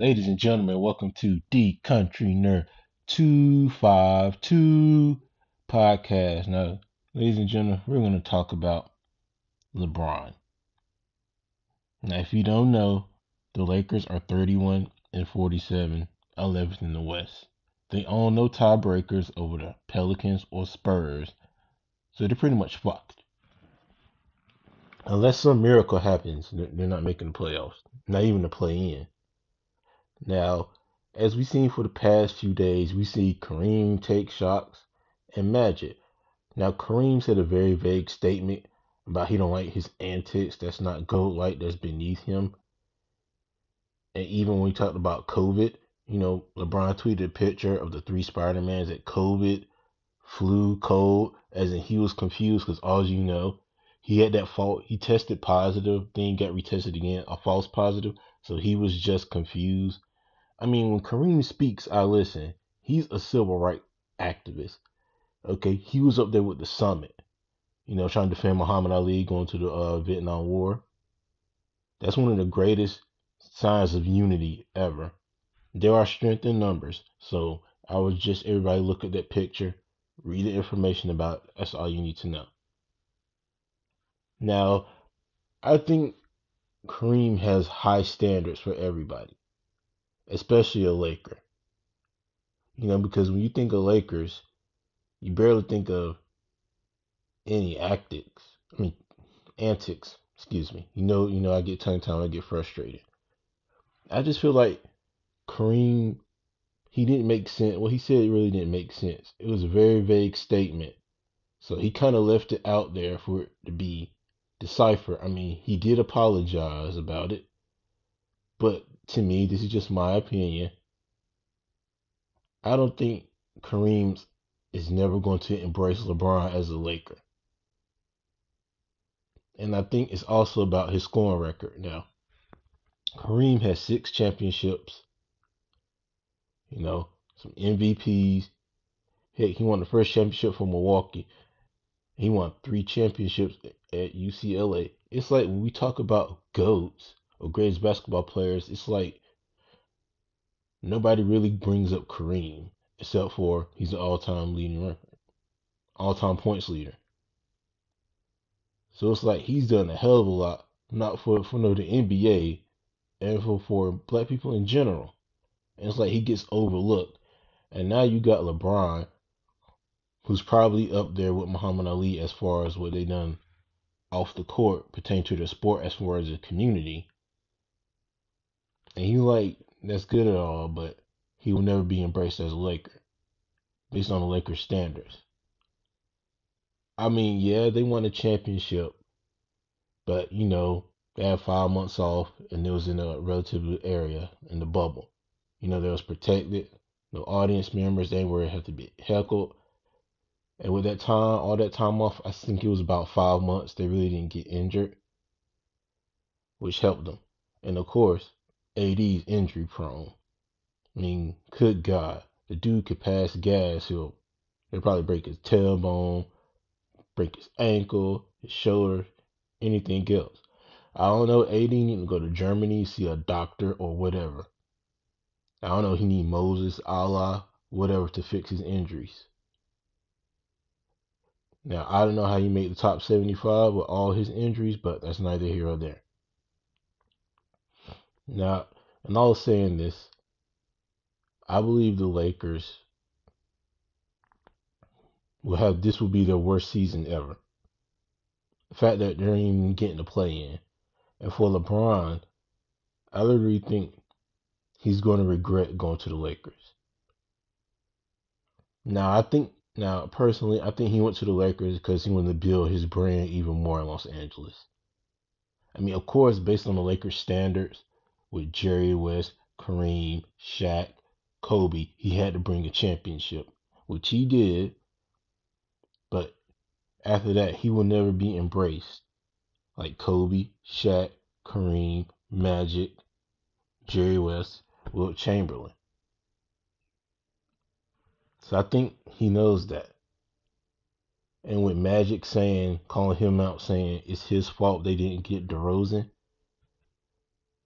Ladies and gentlemen, welcome to the Country Nerd 252 podcast. Now, ladies and gentlemen, we're going to talk about LeBron. Now, if you don't know, the Lakers are 31 and 47, 11th in the West. They own no tiebreakers over the Pelicans or Spurs, so they're pretty much fucked unless some miracle happens, they're not making the playoffs, not even the play in. Now, as we've seen for the past few days, we see Kareem take shots and Magic. Now, Kareem said a very vague statement about he don't like his antics. That's not gold like. That's beneath him. And even when we talked about COVID, you know, LeBron tweeted a picture of the three Spider-Mans at COVID, flu, cold, as in he was confused because all you know, he had that fault. He tested positive, then got retested again, a false positive. So he was just confused. I mean, when Kareem speaks, I listen. He's a civil rights activist. Okay, he was up there with the summit, you know, trying to defend Muhammad Ali going to the uh, Vietnam War. That's one of the greatest signs of unity ever. There are strength in numbers, so I would just everybody look at that picture, read the information about it. That's all you need to know. Now, I think Kareem has high standards for everybody, especially a Laker. You know, because when you think of Lakers, you barely think of any antics. I mean, antics. Excuse me. You know, you know, I get tongue tied. I get frustrated. I just feel like Kareem, he didn't make sense. What he said it really didn't make sense. It was a very vague statement. So he kind of left it out there for it to be decipher. I mean, he did apologize about it, but to me, this is just my opinion. I don't think Kareem is never going to embrace LeBron as a Laker. And I think it's also about his scoring record now. Kareem has six championships, you know, some MVPs. Heck, he won the first championship for Milwaukee. He won three championships at UCLA. It's like when we talk about GOATs or greatest basketball players, it's like nobody really brings up Kareem except for he's an all time leading record, all time points leader. So it's like he's done a hell of a lot, not for for no the NBA and for, for black people in general. And it's like he gets overlooked. And now you got LeBron who's probably up there with Muhammad Ali as far as what they done off the court pertaining to the sport as far as the community. And he like that's good at all, but he will never be embraced as a Laker based on the Lakers standards. I mean, yeah, they won a championship, but you know, they had five months off and it was in a relative area in the bubble. You know, they was protected. No audience members, they were have to be heckled. And with that time, all that time off, I think it was about five months. They really didn't get injured, which helped them. And of course, AD's injury prone. I mean, good God, the dude could pass gas. He'll, he'll probably break his tailbone, break his ankle, his shoulder, anything else. I don't know. AD need to go to Germany, see a doctor or whatever. I don't know. He need Moses, Allah, whatever to fix his injuries. Now, I don't know how he made the top 75 with all his injuries, but that's neither here or there. Now, and was saying this, I believe the Lakers will have this will be their worst season ever. The fact that they're even getting to play in. And for LeBron, I literally think he's going to regret going to the Lakers. Now, I think now, personally, I think he went to the Lakers because he wanted to build his brand even more in Los Angeles. I mean, of course, based on the Lakers standards with Jerry West, Kareem, Shaq, Kobe, he had to bring a championship, which he did. But after that, he will never be embraced like Kobe, Shaq, Kareem, Magic, Jerry West, Wilt Chamberlain. So I think he knows that. And with Magic saying, calling him out, saying it's his fault they didn't get DeRozan.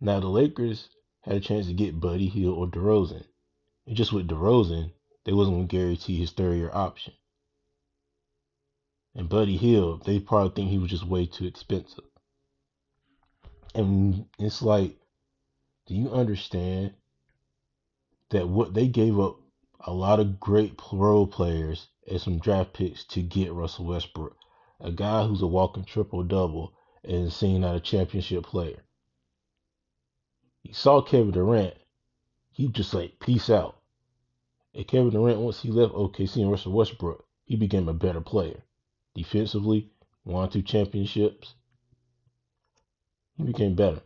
Now the Lakers had a chance to get Buddy Hield or DeRozan. And just with DeRozan, they wasn't to guarantee his third year option. And Buddy Hield, they probably think he was just way too expensive. And it's like, do you understand that what they gave up a lot of great role players and some draft picks to get Russell Westbrook, a guy who's a walking triple double and seen out a championship player. He saw Kevin Durant, he just like peace out. And Kevin Durant, once he left OKC and Russell Westbrook, he became a better player. Defensively, won two championships. He became better.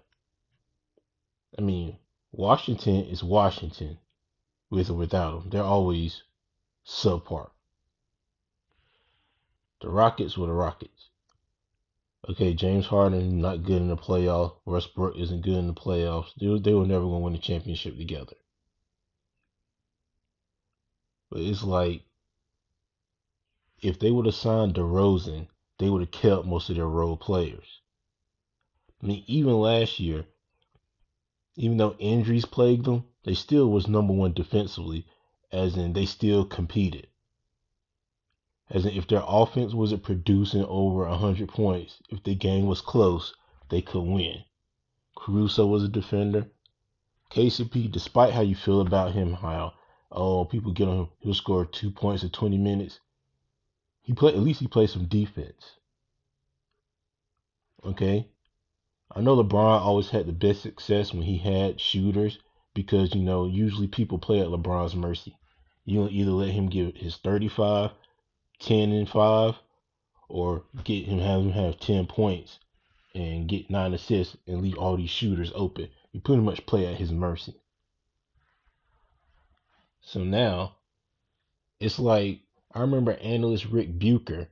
I mean, Washington is Washington with or without him. They're always subpar. The Rockets were the Rockets. Okay, James Harden not good in the playoffs. Westbrook isn't good in the playoffs. They, they were never going to win the championship together. But it's like if they would have signed DeRozan, they would have kept most of their role players. I mean, even last year, even though injuries plagued them, they still was number one defensively, as in they still competed. As if their offense wasn't producing over 100 points, if the game was close, they could win. Caruso was a defender. KCP, despite how you feel about him, how oh people get on him, he'll score two points in 20 minutes. He play at least he played some defense. Okay, I know LeBron always had the best success when he had shooters because you know usually people play at LeBron's mercy. You either let him give his 35, 10 and 5, or get him have him have 10 points and get nine assists and leave all these shooters open. You pretty much play at his mercy. So now it's like I remember analyst Rick Bucher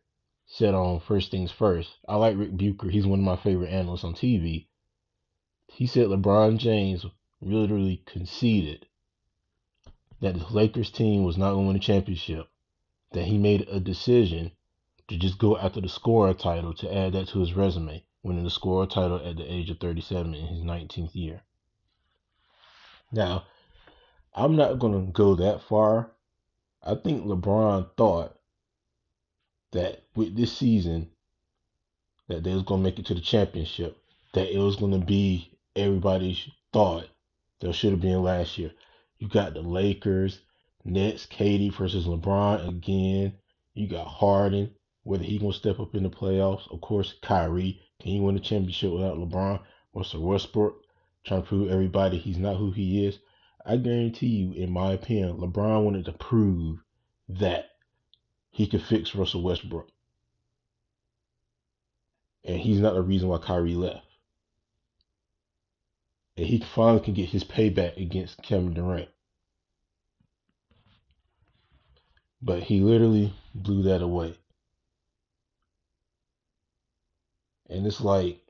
said on First Things First. I like Rick Bucher. He's one of my favorite analysts on TV. He said LeBron James literally conceded that the Lakers team was not going to win a championship. That he made a decision to just go after the scorer title to add that to his resume, winning the scorer title at the age of 37 in his 19th year. Now, I'm not going to go that far. I think LeBron thought that with this season that they was gonna make it to the championship, that it was gonna be everybody's thought that should have been last year. You got the Lakers, Nets, KD versus LeBron again. You got Harden, whether he gonna step up in the playoffs. Of course, Kyrie, can he win the championship without LeBron? Russell Westbrook, trying to prove everybody he's not who he is. I guarantee you, in my opinion, LeBron wanted to prove that he could fix Russell Westbrook. And he's not the reason why Kyrie left. And he finally can get his payback against Kevin Durant. But he literally blew that away. And it's like,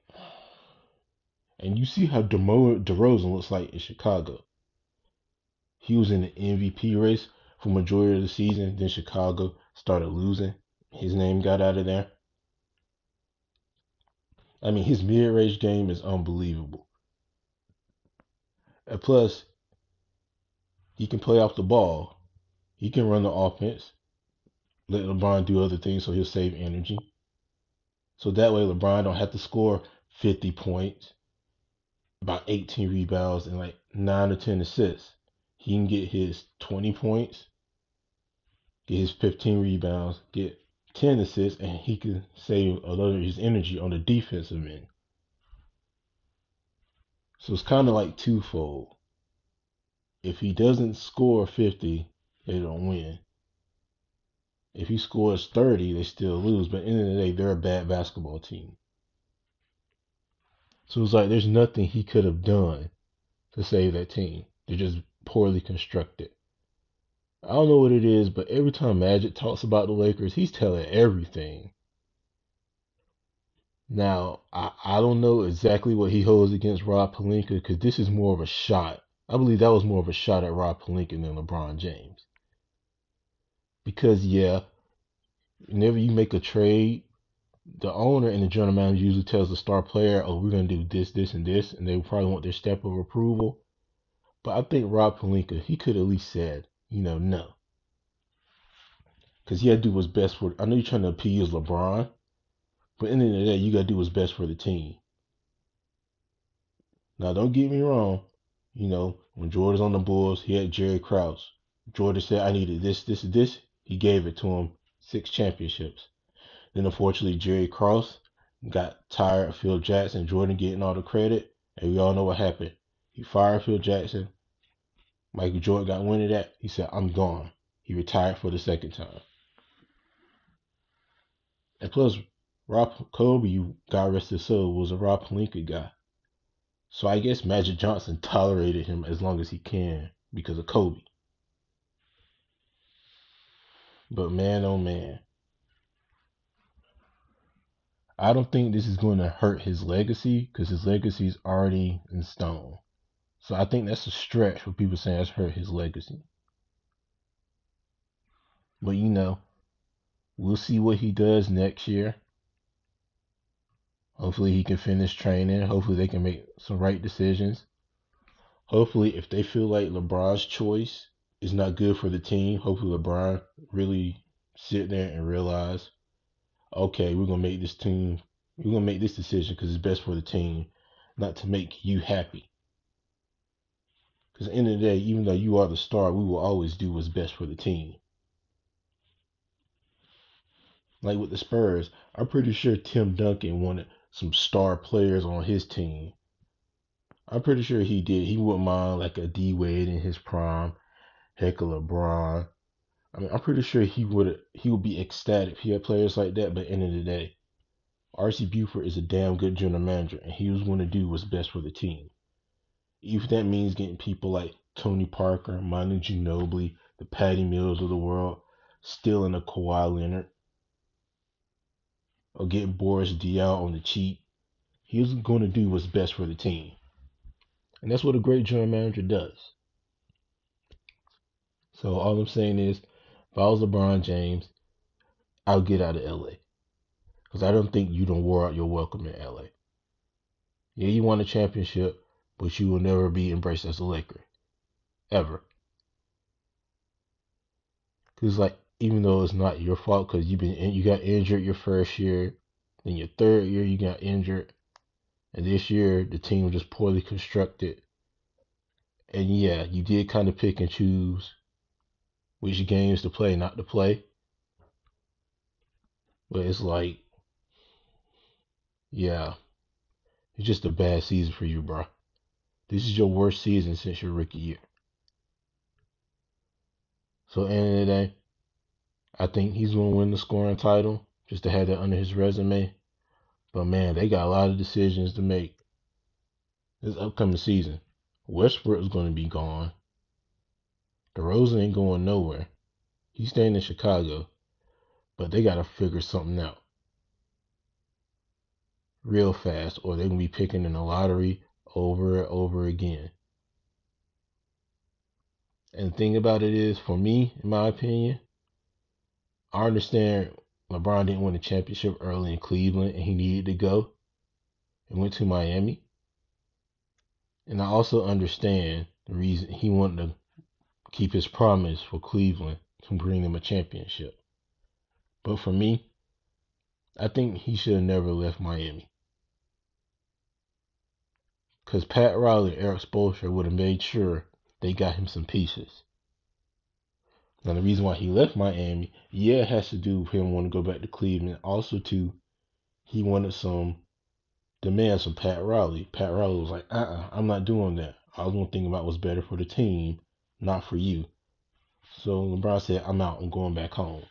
and you see how DeRozan looks like in Chicago. He was in the MVP race for majority of the season. Then Chicago started losing. His name got out of there. I mean, his mid-range game is unbelievable. And plus, he can play off the ball. He can run the offense. Let LeBron do other things so he'll save energy. So that way LeBron don't have to score 50 points, about 18 rebounds, and like 9 or 10 assists. He can get his 20 points, get his 15 rebounds, get 10 assists, and he can save a lot of his energy on the defensive end. So it's kind of like twofold. If he doesn't score 50, they don't win. If he scores 30, they still lose. But at the end of the day, they're a bad basketball team. So it's like there's nothing he could have done to save that team. They're just poorly constructed. I don't know what it is, but every time Magic talks about the Lakers, he's telling everything. Now, I, I don't know exactly what he holds against Rob Pelinka because this is more of a shot. I believe that was more of a shot at Rob Pelinka than LeBron James. Because, yeah, whenever you make a trade, the owner and the general manager usually tells the star player, oh, we're to do this, this, and this, and they probably want their step of approval. But I think Rob Pelinka, he could at least said, you know, no. Because he had to do what's best for. I know you're trying to appease LeBron, but in the end of the day, you got to do what's best for the team. Now, don't get me wrong. You know, when Jordan's on the Bulls, he had Jerry Krause. Jordan said, I needed this, this, this. He gave it to him. Six championships. Then, unfortunately, Jerry Krause got tired of Phil Jackson, Jordan getting all the credit, and we all know what happened. He fired Phil Jackson. Michael Jordan got wind of that. He said, I'm gone. He retired for the second time. And plus, Rob Kobe, you God rest his soul, was a Rob Pelinka guy. So I guess Magic Johnson tolerated him as long as he can because of Kobe. But man, oh man. I don't think this is going to hurt his legacy because his legacy is already in stone. So I think that's a stretch for people saying it's hurt his legacy. But you know, we'll see what he does next year. Hopefully he can finish training. Hopefully they can make some right decisions. Hopefully if they feel like LeBron's choice is not good for the team, hopefully LeBron really sit there and realize, okay, we're gonna make this team, we're gonna make this decision because it's best for the team, not to make you happy. Because at the end of the day, even though you are the star, we will always do what's best for the team. Like with the Spurs, I'm pretty sure Tim Duncan wanted some star players on his team. I'm pretty sure he did. He wouldn't mind like a D Wade in his prime, heck of LeBron. I mean, I'm pretty sure he would he would be ecstatic if he had players like that. But end of the day, R.C. Buford is a damn good general manager, and he was going to do what's best for the team. If that means getting people like Tony Parker, Manu Ginobili, the Patty Mills of the world, stealing a Kawhi Leonard, or getting Boris Diaw on the cheap. He was going to do what's best for the team. And that's what a great general manager does. So all I'm saying is, if I was LeBron James, I'll get out of LA. Because I don't think you don't wore out your welcome in LA. Yeah, you won a championship, but you will never be embraced as a Laker. Ever. Because, like, even though it's not your fault because you've been you got injured your first year, then your third year you got injured, and this year the team was just poorly constructed. And yeah, you did kind of pick and choose which games to play, not to play. But it's like, yeah, it's just a bad season for you, bro. This is your worst season since your rookie year. So, end of the day, I think he's going to win the scoring title just to have that under his resume. But man, they got a lot of decisions to make this upcoming season. Westbrook is going to be gone. DeRozan ain't going nowhere. He's staying in Chicago. But they got to figure something out real fast, or they're to be picking in the lottery over and over again. And the thing about it is, for me, in my opinion, I understand LeBron didn't win a championship early in Cleveland and he needed to go and went to Miami. And I also understand the reason he wanted to keep his promise for Cleveland to bring them a championship. But for me, I think he should have never left Miami. Because Pat Riley and Erik Spoelstra would have made sure they got him some pieces. Now the reason why he left Miami, yeah, it has to do with him wanting to go back to Cleveland. Also, too, he wanted some demands from Pat Riley. Pat Riley was like, uh uh-uh, I'm not doing that. I was gonna think about what's better for the team, not for you. So LeBron said, I'm out, I'm going back home.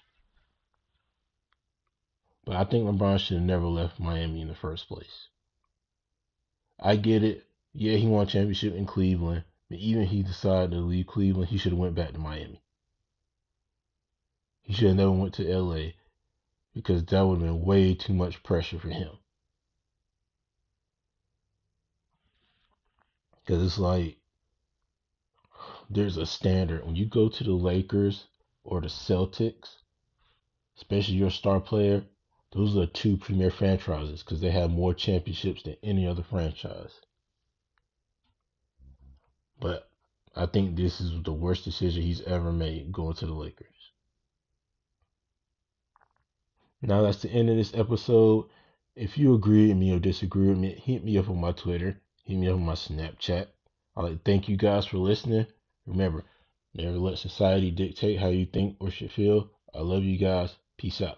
But I think LeBron should have never left Miami in the first place. I get it. Yeah, he won a championship in Cleveland. But even he decided to leave Cleveland, he should have went back to Miami. He should have never went to LA because that would have been way too much pressure for him. Because it's like there's a standard. When you go to the Lakers or the Celtics, especially your star player, those are two premier franchises because they have more championships than any other franchise. But I think this is the worst decision he's ever made going to the Lakers. Now that's the end of this episode. If you agree with me or disagree with me, hit me up on my Twitter, hit me up on my Snapchat. I'd like thank you guys for listening. Remember, never let society dictate how you think or should feel. I love you guys. Peace out.